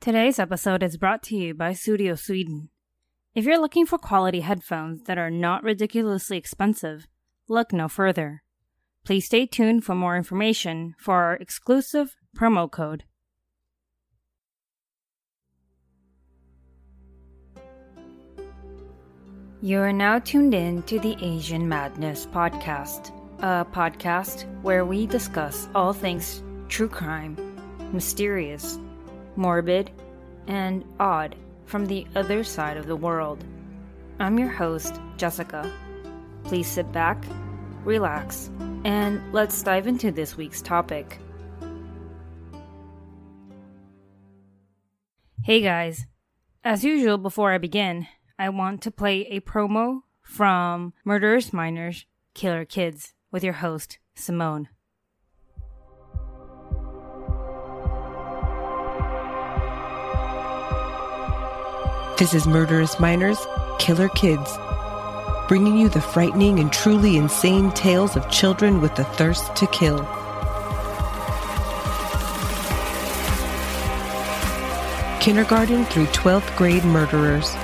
Today's episode is brought to you by Sudio Sweden. If you're looking for quality headphones that are not ridiculously expensive, look no further. Please stay tuned for more information for our exclusive promo code. You are now tuned in to the Asian Madness Podcast, a podcast where we discuss all things true crime, mysterious, morbid, and odd from the other side of the world. I'm your host, Jessica. Please sit back, relax, and let's dive into this week's topic. Hey guys, as usual, before I begin, I want to play a promo from Murderous Minors Killer Kids with your host, Simone. This is Murderous Minors, Killer Kids, bringing you the frightening and truly insane tales of children with the thirst to kill. Kindergarten through 12th grade murderers.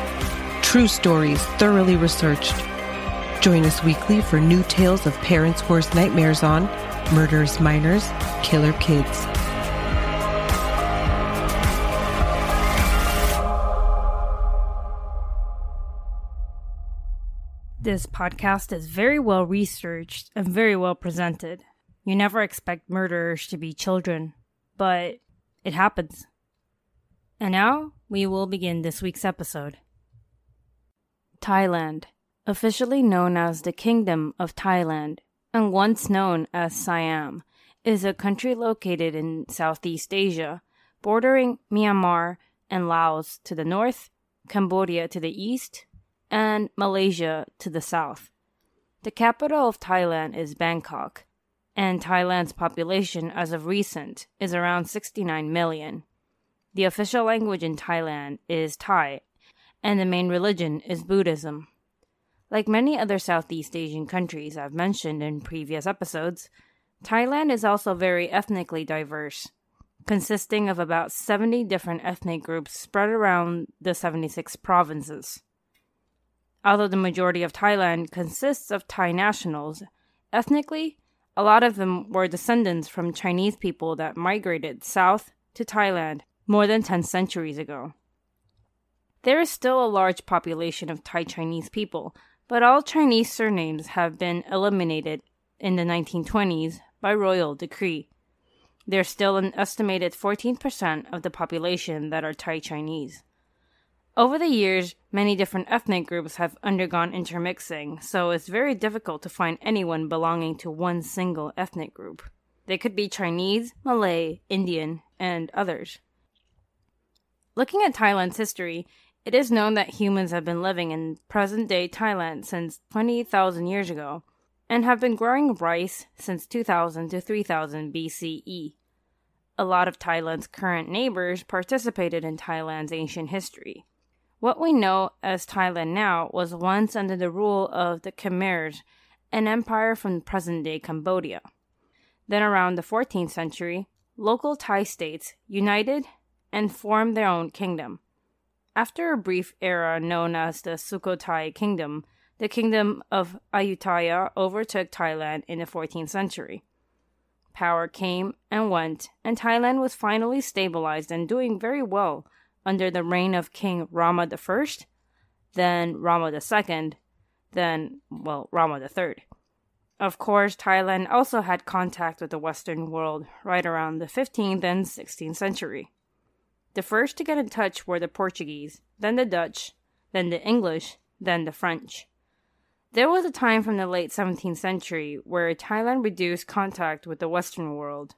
True stories thoroughly researched. Join us weekly for new tales of parents' worst nightmares on Murderous Minors, Killer Kids. This podcast is very well researched and very well presented. You never expect murderers to be children, but it happens. And now we will begin this week's episode. Thailand, officially known as the Kingdom of Thailand and once known as Siam, is a country located in Southeast Asia, bordering Myanmar and Laos to the north, Cambodia to the east, and Malaysia to the south. The capital of Thailand is Bangkok, and Thailand's population as of recent is around 69 million. The official language in Thailand is Thai, and the main religion is Buddhism. Like many other Southeast Asian countries I've mentioned in previous episodes, Thailand is also very ethnically diverse, consisting of about 70 different ethnic groups spread around the 76 provinces. Although the majority of Thailand consists of Thai nationals, ethnically, a lot of them were descendants from Chinese people that migrated south to Thailand more than 10 centuries ago. There is still a large population of Thai Chinese people, but all Chinese surnames have been eliminated in the 1920s by royal decree. There's still an estimated 14% of the population that are Thai Chinese. Over the years, many different ethnic groups have undergone intermixing, so it's very difficult to find anyone belonging to one single ethnic group. They could be Chinese, Malay, Indian, and others. Looking at Thailand's history, it is known that humans have been living in present day Thailand since 20,000 years ago and have been growing rice since 2000 to 3000 BCE. A lot of Thailand's current neighbors participated in Thailand's ancient history. What we know as Thailand now was once under the rule of the Khmers, an empire from present day Cambodia. Then, around the 14th century, local Thai states united and formed their own kingdom. After a brief era known as the Sukhothai Kingdom, the kingdom of Ayutthaya overtook Thailand in the 14th century. Power came and went, and Thailand was finally stabilized and doing very well under the reign of King Rama I, then Rama II, then, well, Rama III. Of course, Thailand also had contact with the Western world right around the 15th and 16th century. The first to get in touch were the Portuguese, then the Dutch, then the English, then the French. There was a time from the late 17th century where Thailand reduced contact with the Western world.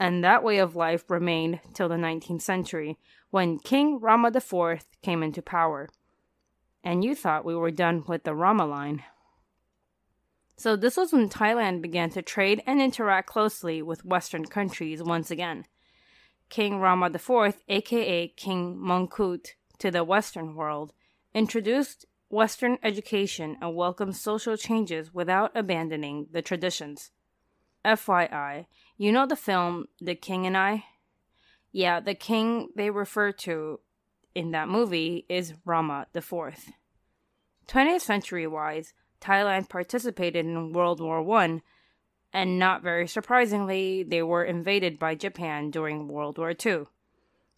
And that way of life remained till the 19th century, when King Rama IV came into power. And you thought we were done with the Rama line. So, this was when Thailand began to trade and interact closely with Western countries once again. King Rama IV, aka King Mongkut, to the Western world, introduced Western education and welcomed social changes without abandoning the traditions. FYI, you know the film The King and I? Yeah, the king they refer to in that movie is Rama IV. 20th century wise, Thailand participated in World War One, and not very surprisingly, they were invaded by Japan during World War Two.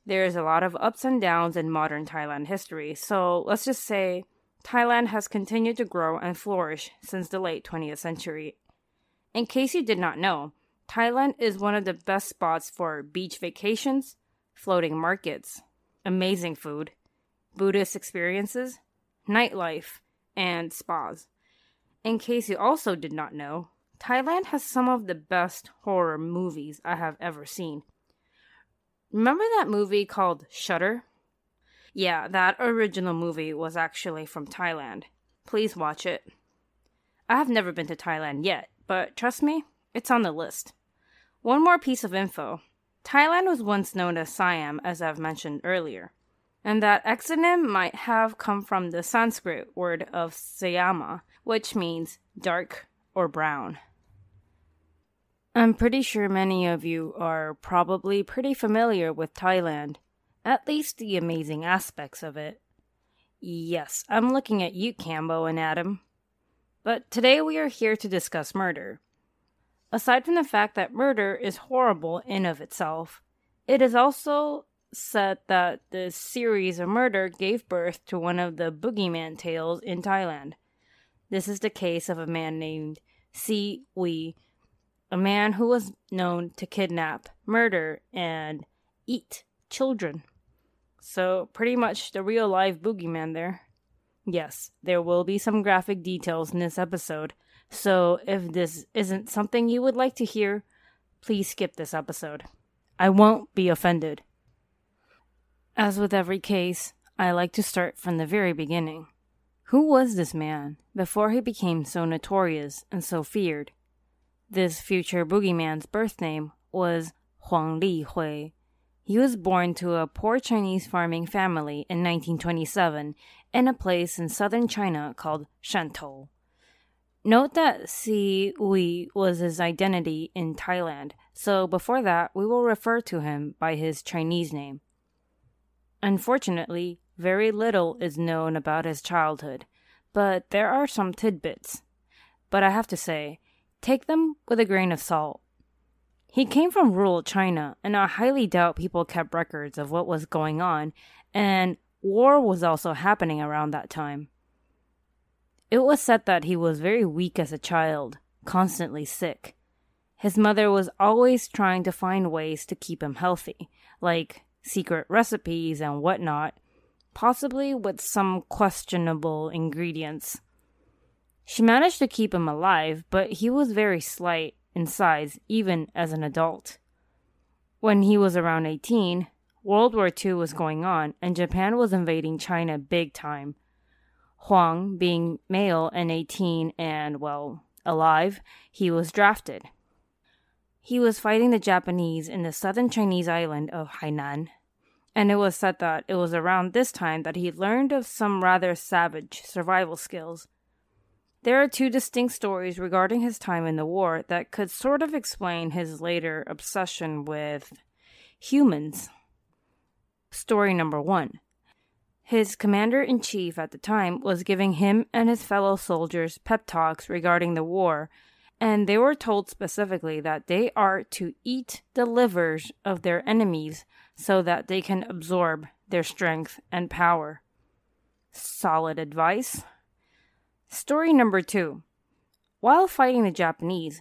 There's a lot of ups and downs in modern Thailand history, so let's just say Thailand has continued to grow and flourish since the late 20th century. In case you did not know, Thailand is one of the best spots for beach vacations, floating markets, amazing food, Buddhist experiences, nightlife, and spas. In case you also did not know, Thailand has some of the best horror movies I have ever seen. Remember that movie called Shutter? Yeah, that original movie was actually from Thailand. Please watch it. I have never been to Thailand yet, but trust me, it's on the list. One more piece of info Thailand was once known as Siam, as I've mentioned earlier, and that exonym might have come from the Sanskrit word of Sayama, which means dark or brown. I'm pretty sure many of you are probably pretty familiar with Thailand, at least the amazing aspects of it. Yes, I'm looking at you, Cambo and Adam. But today we are here to discuss murder. Aside from the fact that murder is horrible in of itself, it is also said that the series of murder gave birth to one of the boogeyman tales in Thailand. This is the case of a man named Si Quey a man who was known to kidnap, murder, and eat children. So, pretty much the real life boogeyman there. Yes, there will be some graphic details in this episode, so if this isn't something you would like to hear, please skip this episode. I won't be offended. As with every case, I like to start from the very beginning. Who was this man before he became so notorious and so feared? This future boogeyman's birth name was Huang Li Hui. He was born to a poor Chinese farming family in 1927 in a place in southern China called Shantou. Note that Si Quey was his identity in Thailand, so before that, we will refer to him by his Chinese name. Unfortunately, very little is known about his childhood, but there are some tidbits. But I have to say, take them with a grain of salt. He came from rural China, and I highly doubt people kept records of what was going on, and war was also happening around that time. It was said that he was very weak as a child, constantly sick. His mother was always trying to find ways to keep him healthy, like secret recipes and whatnot, possibly with some questionable ingredients. She managed to keep him alive, but he was very slight in size even as an adult. When he was around 18, World War II was going on and Japan was invading China big time. Huang, being male and 18 and, well, alive, he was drafted. He was fighting the Japanese in the southern Chinese island of Hainan, and it was said that it was around this time that he learned of some rather savage survival skills there are two distinct stories regarding his time in the war that could sort of explain his later obsession with humans. Story number one His commander in chief at the time was giving him and his fellow soldiers pep talks regarding the war, and they were told specifically that they are to eat the livers of their enemies so that they can absorb their strength and power. Solid advice. Story number two. While fighting the Japanese,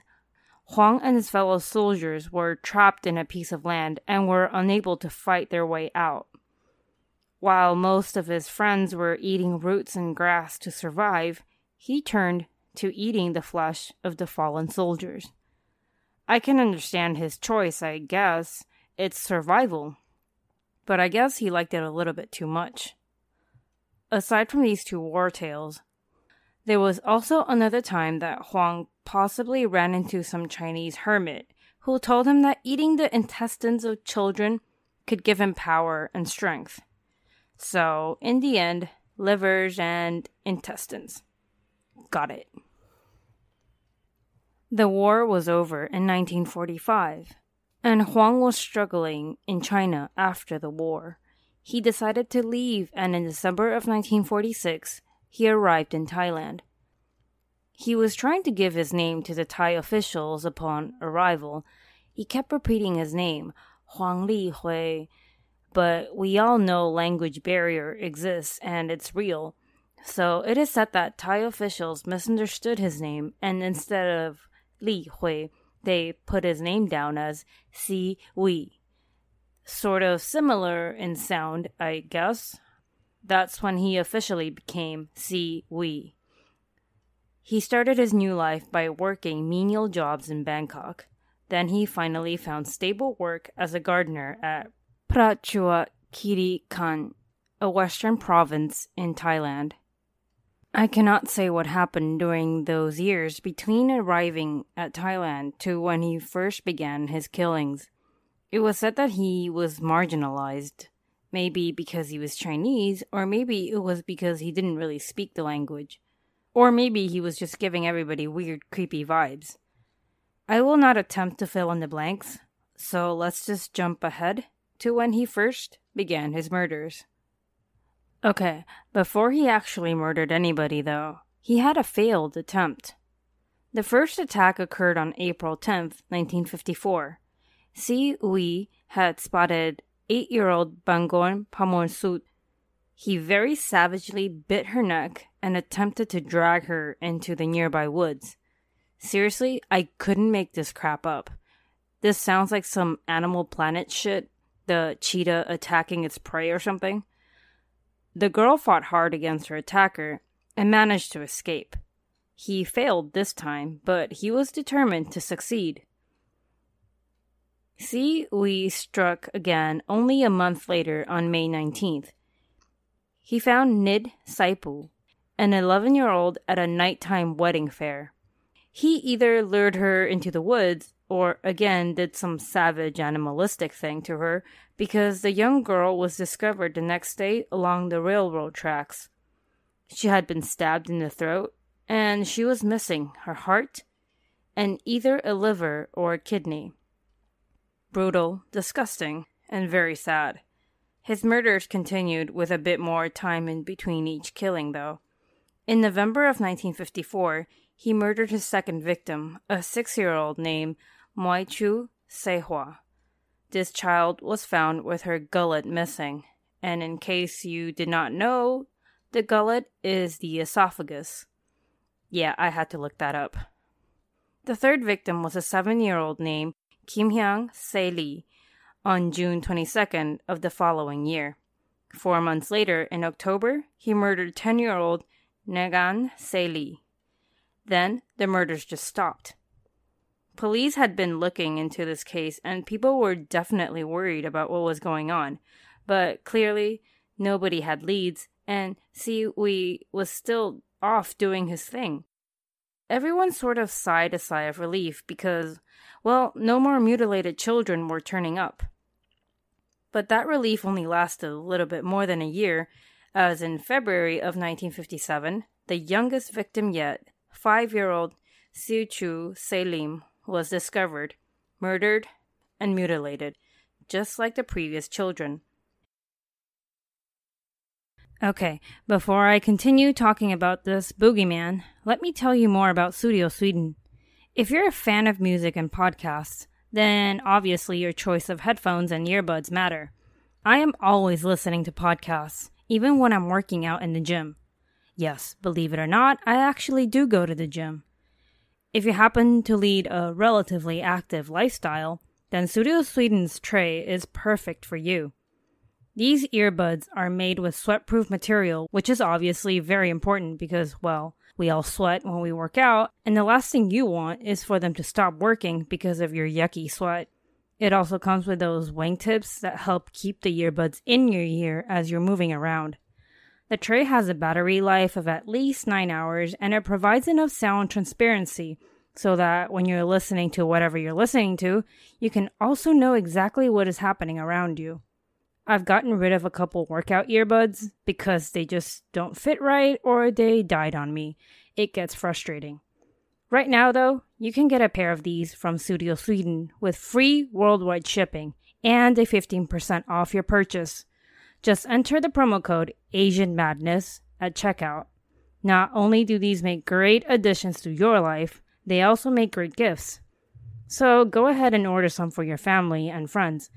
Huang and his fellow soldiers were trapped in a piece of land and were unable to fight their way out. While most of his friends were eating roots and grass to survive, he turned to eating the flesh of the fallen soldiers. I can understand his choice, I guess. It's survival. But I guess he liked it a little bit too much. Aside from these two war tales, there was also another time that Huang possibly ran into some Chinese hermit who told him that eating the intestines of children could give him power and strength. So, in the end, livers and intestines. Got it. The war was over in 1945. and Huang was struggling in China after the war. He decided to leave, and in December of 1946, he arrived in Thailand. He was trying to give his name to the Thai officials upon arrival. He kept repeating his name, Huang Li Hui, but we all know language barrier exists and it's real. So it is said that Thai officials misunderstood his name and instead of Li Hui, they put his name down as Si Quey. Sort of similar in sound, I guess. That's when he officially became Si Quey. He started his new life by working menial jobs in Bangkok. Then he finally found stable work as a gardener at Prachuap Khiri Khan, a western province in Thailand. I cannot say what happened during those years between arriving at Thailand to when he first began his killings. It was said that he was marginalized, maybe because he was Chinese, or maybe it was because he didn't really speak the language, or maybe he was just giving everybody weird, creepy vibes. I will not attempt to fill in the blanks, so let's just jump ahead to when he first began his murders. Okay, before he actually murdered anybody, though, he had a failed attempt. The first attack occurred on April 10th, 1954. Si Quey had spotted eight year old Bangorn Pamonsut. He very savagely bit her neck and attempted to drag her into the nearby woods. Seriously, I couldn't make this crap up. This sounds like some Animal Planet shit, the cheetah attacking its prey or something. The girl fought hard against her attacker and managed to escape. He failed this time, but he was determined to succeed. Si Quey struck again only a month later on May 19th. He found Nid Saipu, an 11 year old, at a nighttime wedding fair. He either lured her into the woods or again did some savage animalistic thing to her because the young girl was discovered the next day along the railroad tracks. She had been stabbed in the throat and she was missing her heart and either a liver or a kidney. Brutal, disgusting, and very sad. His murders continued with a bit more time in between each killing, though. In November of 1954, he murdered his second victim, a six year old named Moichu Sehua. This child was found with her gullet missing, and in case you did not know, the gullet is the esophagus. Yeah, I had to look that up. The third victim was a seven year old named Kim Hyang Se Lee on June 22nd of the following year. Four months later, in October, he murdered 10 year old Negan Se Lee. Then the murders just stopped. Police had been looking into this case, and people were definitely worried about what was going on. But clearly, nobody had leads, and Si Quey was still off doing his thing. Everyone sort of sighed a sigh of relief because, well, no more mutilated children were turning up. But that relief only lasted a little bit more than a year, as in February of 1957, the youngest victim yet, five year old Siu Chu Selim, was discovered, murdered, and mutilated, just like the previous children. Okay, before I continue talking about this boogeyman, let me tell you more about Sudio Sweden. If you're a fan of music and podcasts, then obviously your choice of headphones and earbuds matter. I am always listening to podcasts, even when I'm working out in the gym. Yes, believe it or not, I actually do go to the gym. If you happen to lead a relatively active lifestyle, then Sudio Sweden's Tre is perfect for you. These earbuds are made with sweat-proof material, which is obviously very important because, well, we all sweat when we work out, and the last thing you want is for them to stop working because of your yucky sweat. It also comes with those wingtips that help keep the earbuds in your ear as you're moving around. The Tre has a battery life of at least 9 hours and it provides enough sound transparency so that when you're listening to whatever you're listening to, you can also know exactly what is happening around you. I've gotten rid of a couple workout earbuds because they just don't fit right or they died on me. It gets frustrating. Right now, though, you can get a pair of these from Sudio Sweden with free worldwide shipping and a 15% off your purchase. Just enter the promo code Asian Madness at checkout. Not only do these make great additions to your life, they also make great gifts. So go ahead and order some for your family and friends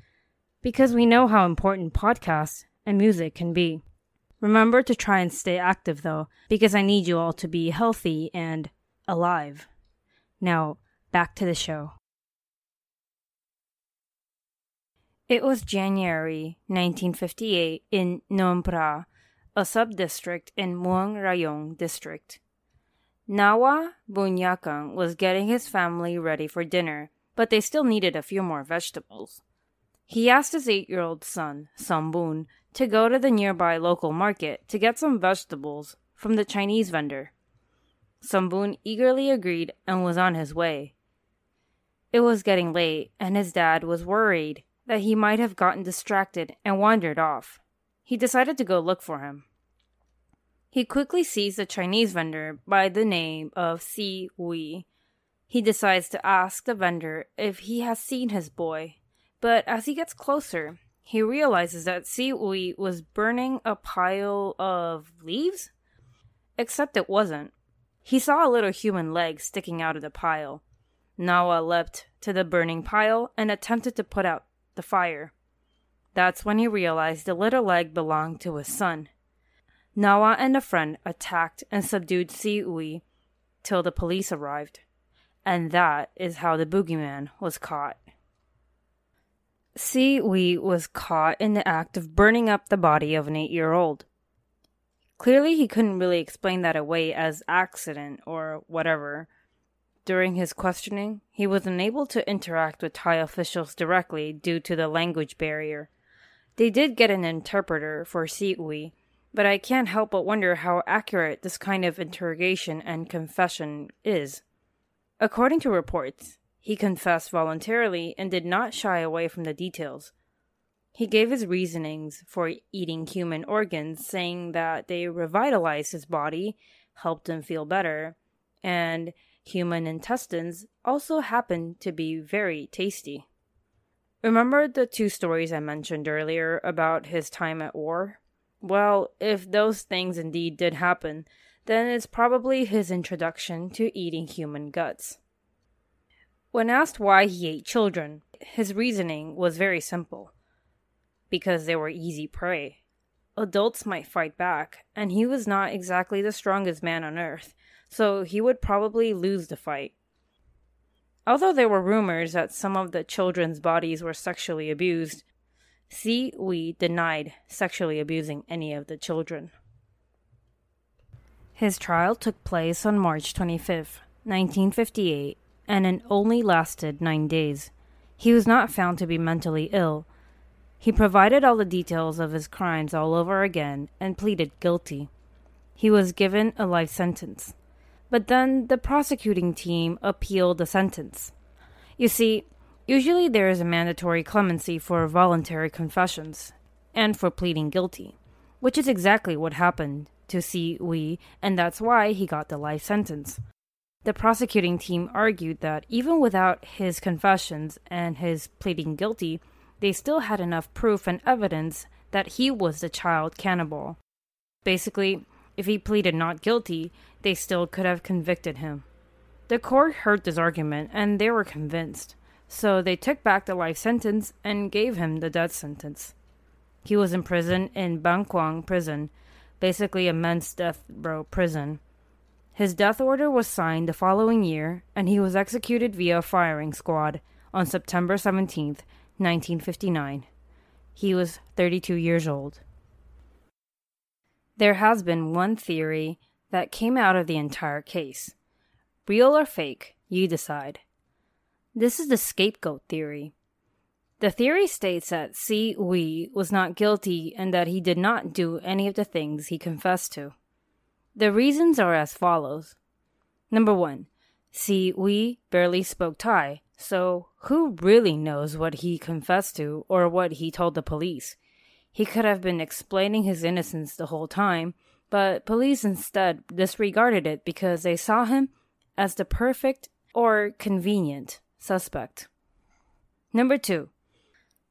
because we know how important podcasts and music can be. Remember to try and stay active though, because I need you all to be healthy and alive. Now, back to the show. It was January 1958 in Nong Pra, a sub-district in Muang Rayong district. Nawa Bunyakang was getting his family ready for dinner, but they still needed a few more vegetables. He asked his eight-year-old son, Sambun, to go to the nearby local market to get some vegetables from the Chinese vendor. Sambun eagerly agreed and was on his way. It was getting late, and his dad was worried that he might have gotten distracted and wandered off. He decided to go look for him. He quickly sees the Chinese vendor by the name of Si Quey. He decides to ask the vendor if he has seen his boy, but as he gets closer, he realizes that Si was burning a pile of leaves? Except it wasn't. He saw a little human leg sticking out of the pile. Nawa leapt to the burning pile and attempted to put out the fire. That's when he realized the little leg belonged to his son. Nawa and a friend attacked and subdued Si Quey till the police arrived. And that is how the boogeyman was caught. Si Quey was caught in the act of burning up the body of an eight year old. Clearly, he couldn't really explain that away as accident or whatever, during his questioning, he was unable to interact with Thai officials directly due to the language barrier. They did get an interpreter for Si but I can't help but wonder how accurate this kind of interrogation and confession is. According to reports, he confessed voluntarily and did not shy away from the details. He gave his reasonings for eating human organs, saying that they revitalized his body, helped him feel better, and Human intestines also happened to be very tasty. Remember the two stories I mentioned earlier about his time at war? Well, if those things indeed did happen, then it's probably his introduction to eating human guts. When asked why he ate children, his reasoning was very simple because they were easy prey. Adults might fight back, and he was not exactly the strongest man on earth, so he would probably lose the fight. Although there were rumors that some of the children's bodies were sexually abused, Si Quey denied sexually abusing any of the children. His trial took place on March 25, 1958, and it only lasted nine days. He was not found to be mentally ill. He provided all the details of his crimes all over again and pleaded guilty. He was given a life sentence but then the prosecuting team appealed the sentence. You see, usually there is a mandatory clemency for voluntary confessions and for pleading guilty, which is exactly what happened to Si Quey, and that's why he got the life sentence. The prosecuting team argued that even without his confessions and his pleading guilty, they still had enough proof and evidence that he was the child cannibal. Basically, if he pleaded not guilty, they still could have convicted him. The court heard this argument and they were convinced, so they took back the life sentence and gave him the death sentence. He was imprisoned in Bangkwang prison, basically a men's death row prison. His death order was signed the following year, and he was executed via firing squad on September 17, 1959. He was 32 years old. There has been one theory that came out of the entire case. Real or fake, you decide. This is the scapegoat theory. The theory states that Si Quey was not guilty and that he did not do any of the things he confessed to. The reasons are as follows. Number one, Si Quey barely spoke Thai, so who really knows what he confessed to or what he told the police? He could have been explaining his innocence the whole time, but police instead disregarded it because they saw him as the perfect or convenient suspect. Number two,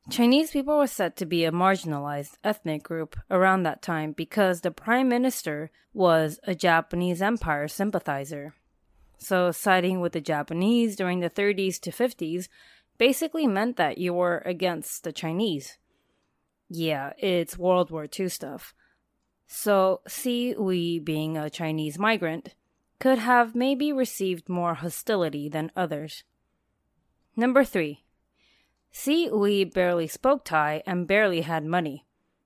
Chinese people were said to be a marginalized ethnic group around that time because the prime minister was a Japanese empire sympathizer. So, siding with the Japanese during the 30s to 50s basically meant that you were against the Chinese. Yeah, it's World War II stuff. So, Si Quey, being a Chinese migrant, could have maybe received more hostility than others. Number 3. Si Quey barely spoke Thai and barely had money.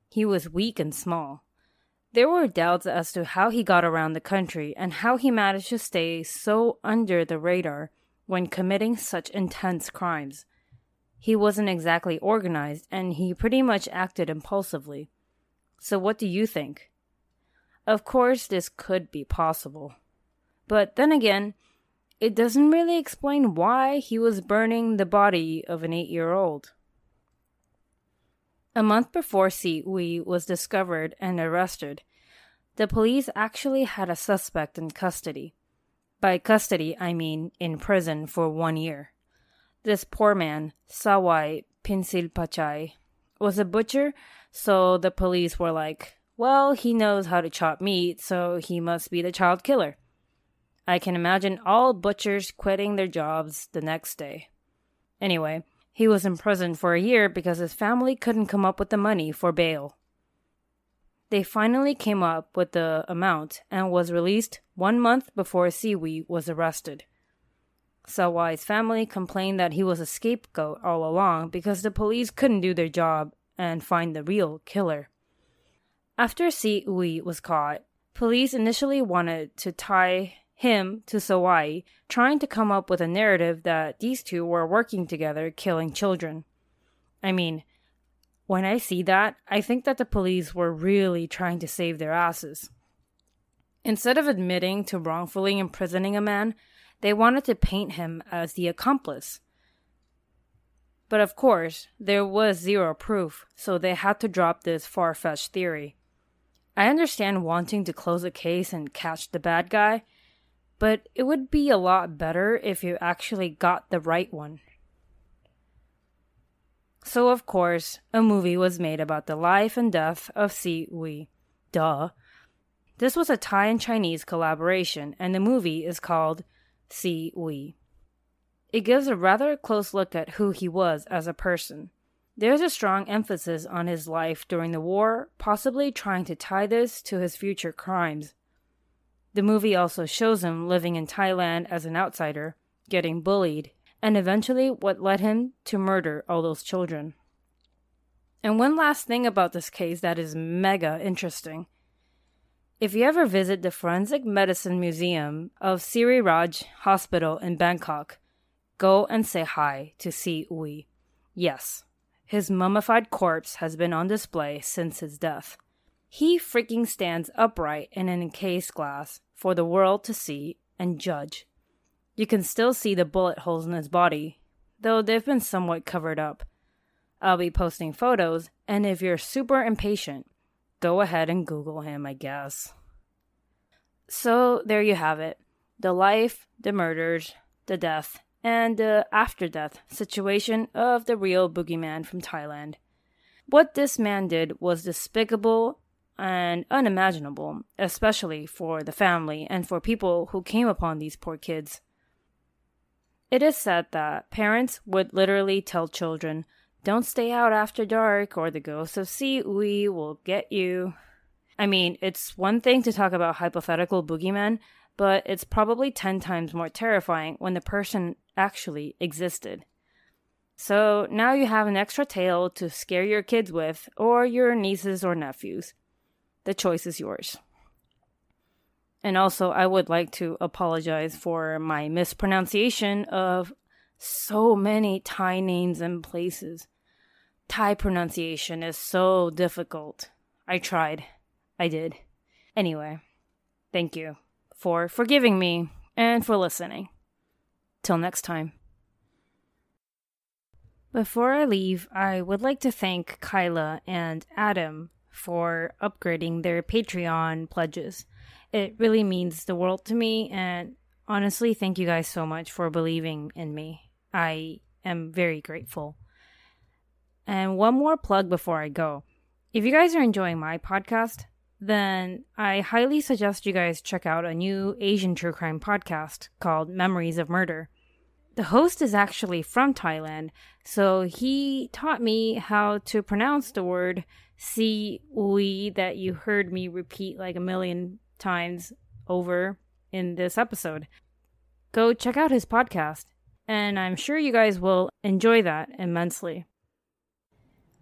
He was weak and small. There were doubts as to how he got around the country and how he managed to stay so under the radar when committing such intense crimes. He wasn't exactly organized and he pretty much acted impulsively. So, what do you think? Of course, this could be possible. But then again, it doesn't really explain why he was burning the body of an eight year old. A month before Si Quey was discovered and arrested, the police actually had a suspect in custody. By custody, I mean in prison for one year. This poor man, Sawai Pinsilpachai, was a butcher, so the police were like, well, he knows how to chop meat, so he must be the child killer. I can imagine all butchers quitting their jobs the next day. Anyway, he was in prison for a year because his family couldn't come up with the money for bail. They finally came up with the amount and was released one month before Si Quey was arrested. Sawai's family complained that he was a scapegoat all along because the police couldn't do their job and find the real killer. After Si Quey was caught, police initially wanted to tie him to Sawai, trying to come up with a narrative that these two were working together killing children. I mean, when I see that, I think that the police were really trying to save their asses. Instead of admitting to wrongfully imprisoning a man, they wanted to paint him as the accomplice. But of course, there was zero proof, so they had to drop this far fetched theory. I understand wanting to close a case and catch the bad guy, but it would be a lot better if you actually got the right one. So, of course, a movie was made about the life and death of Si Quey. Duh. This was a Thai and Chinese collaboration, and the movie is called Si Quey. It gives a rather close look at who he was as a person. There's a strong emphasis on his life during the war, possibly trying to tie this to his future crimes. The movie also shows him living in Thailand as an outsider, getting bullied, and eventually what led him to murder all those children. And one last thing about this case that is mega interesting. If you ever visit the Forensic Medicine Museum of Siriraj Hospital in Bangkok, go and say hi to Si Quey. Yes, his mummified corpse has been on display since his death. He freaking stands upright in an encased glass for the world to see and judge. You can still see the bullet holes in his body, though they've been somewhat covered up. I'll be posting photos, and if you're super impatient, go ahead and Google him, I guess. So there you have it the life, the murders, the death, and the after death situation of the real boogeyman from Thailand. What this man did was despicable and unimaginable, especially for the family and for people who came upon these poor kids. It is said that parents would literally tell children, Don't stay out after dark, or the ghost of Si Quey will get you. I mean, it's one thing to talk about hypothetical boogeymen, but it's probably 10 times more terrifying when the person actually existed. So now you have an extra tale to scare your kids with, or your nieces or nephews. The choice is yours. And also, I would like to apologize for my mispronunciation of so many Thai names and places. Thai pronunciation is so difficult. I tried. I did. Anyway, thank you for forgiving me and for listening. Till next time. Before I leave, I would like to thank Kyla and Adam for upgrading their Patreon pledges. It really means the world to me, and honestly, thank you guys so much for believing in me. I am very grateful. And one more plug before I go. If you guys are enjoying my podcast, then I highly suggest you guys check out a new Asian true crime podcast called Memories of Murder. The host is actually from Thailand, so he taught me how to pronounce the word Si Quey that you heard me repeat like a million times over in this episode. Go check out his podcast, and I'm sure you guys will enjoy that immensely.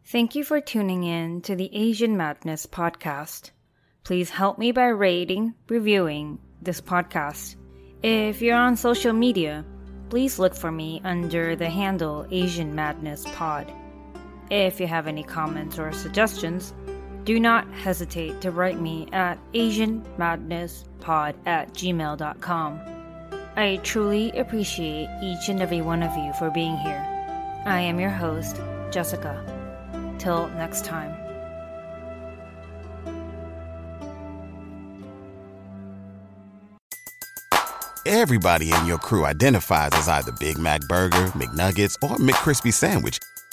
Thank you for tuning in to the Asian Madness podcast. Please help me by rating, reviewing this podcast. If you're on social media, please look for me under the handle Asian Madness Pod. If you have any comments or suggestions, do not hesitate to write me at AsianMadnessPod at gmail.com. I truly appreciate each and every one of you for being here. I am your host, Jessica. Till next time. Everybody in your crew identifies as either Big Mac Burger, McNuggets, or McCrispy Sandwich,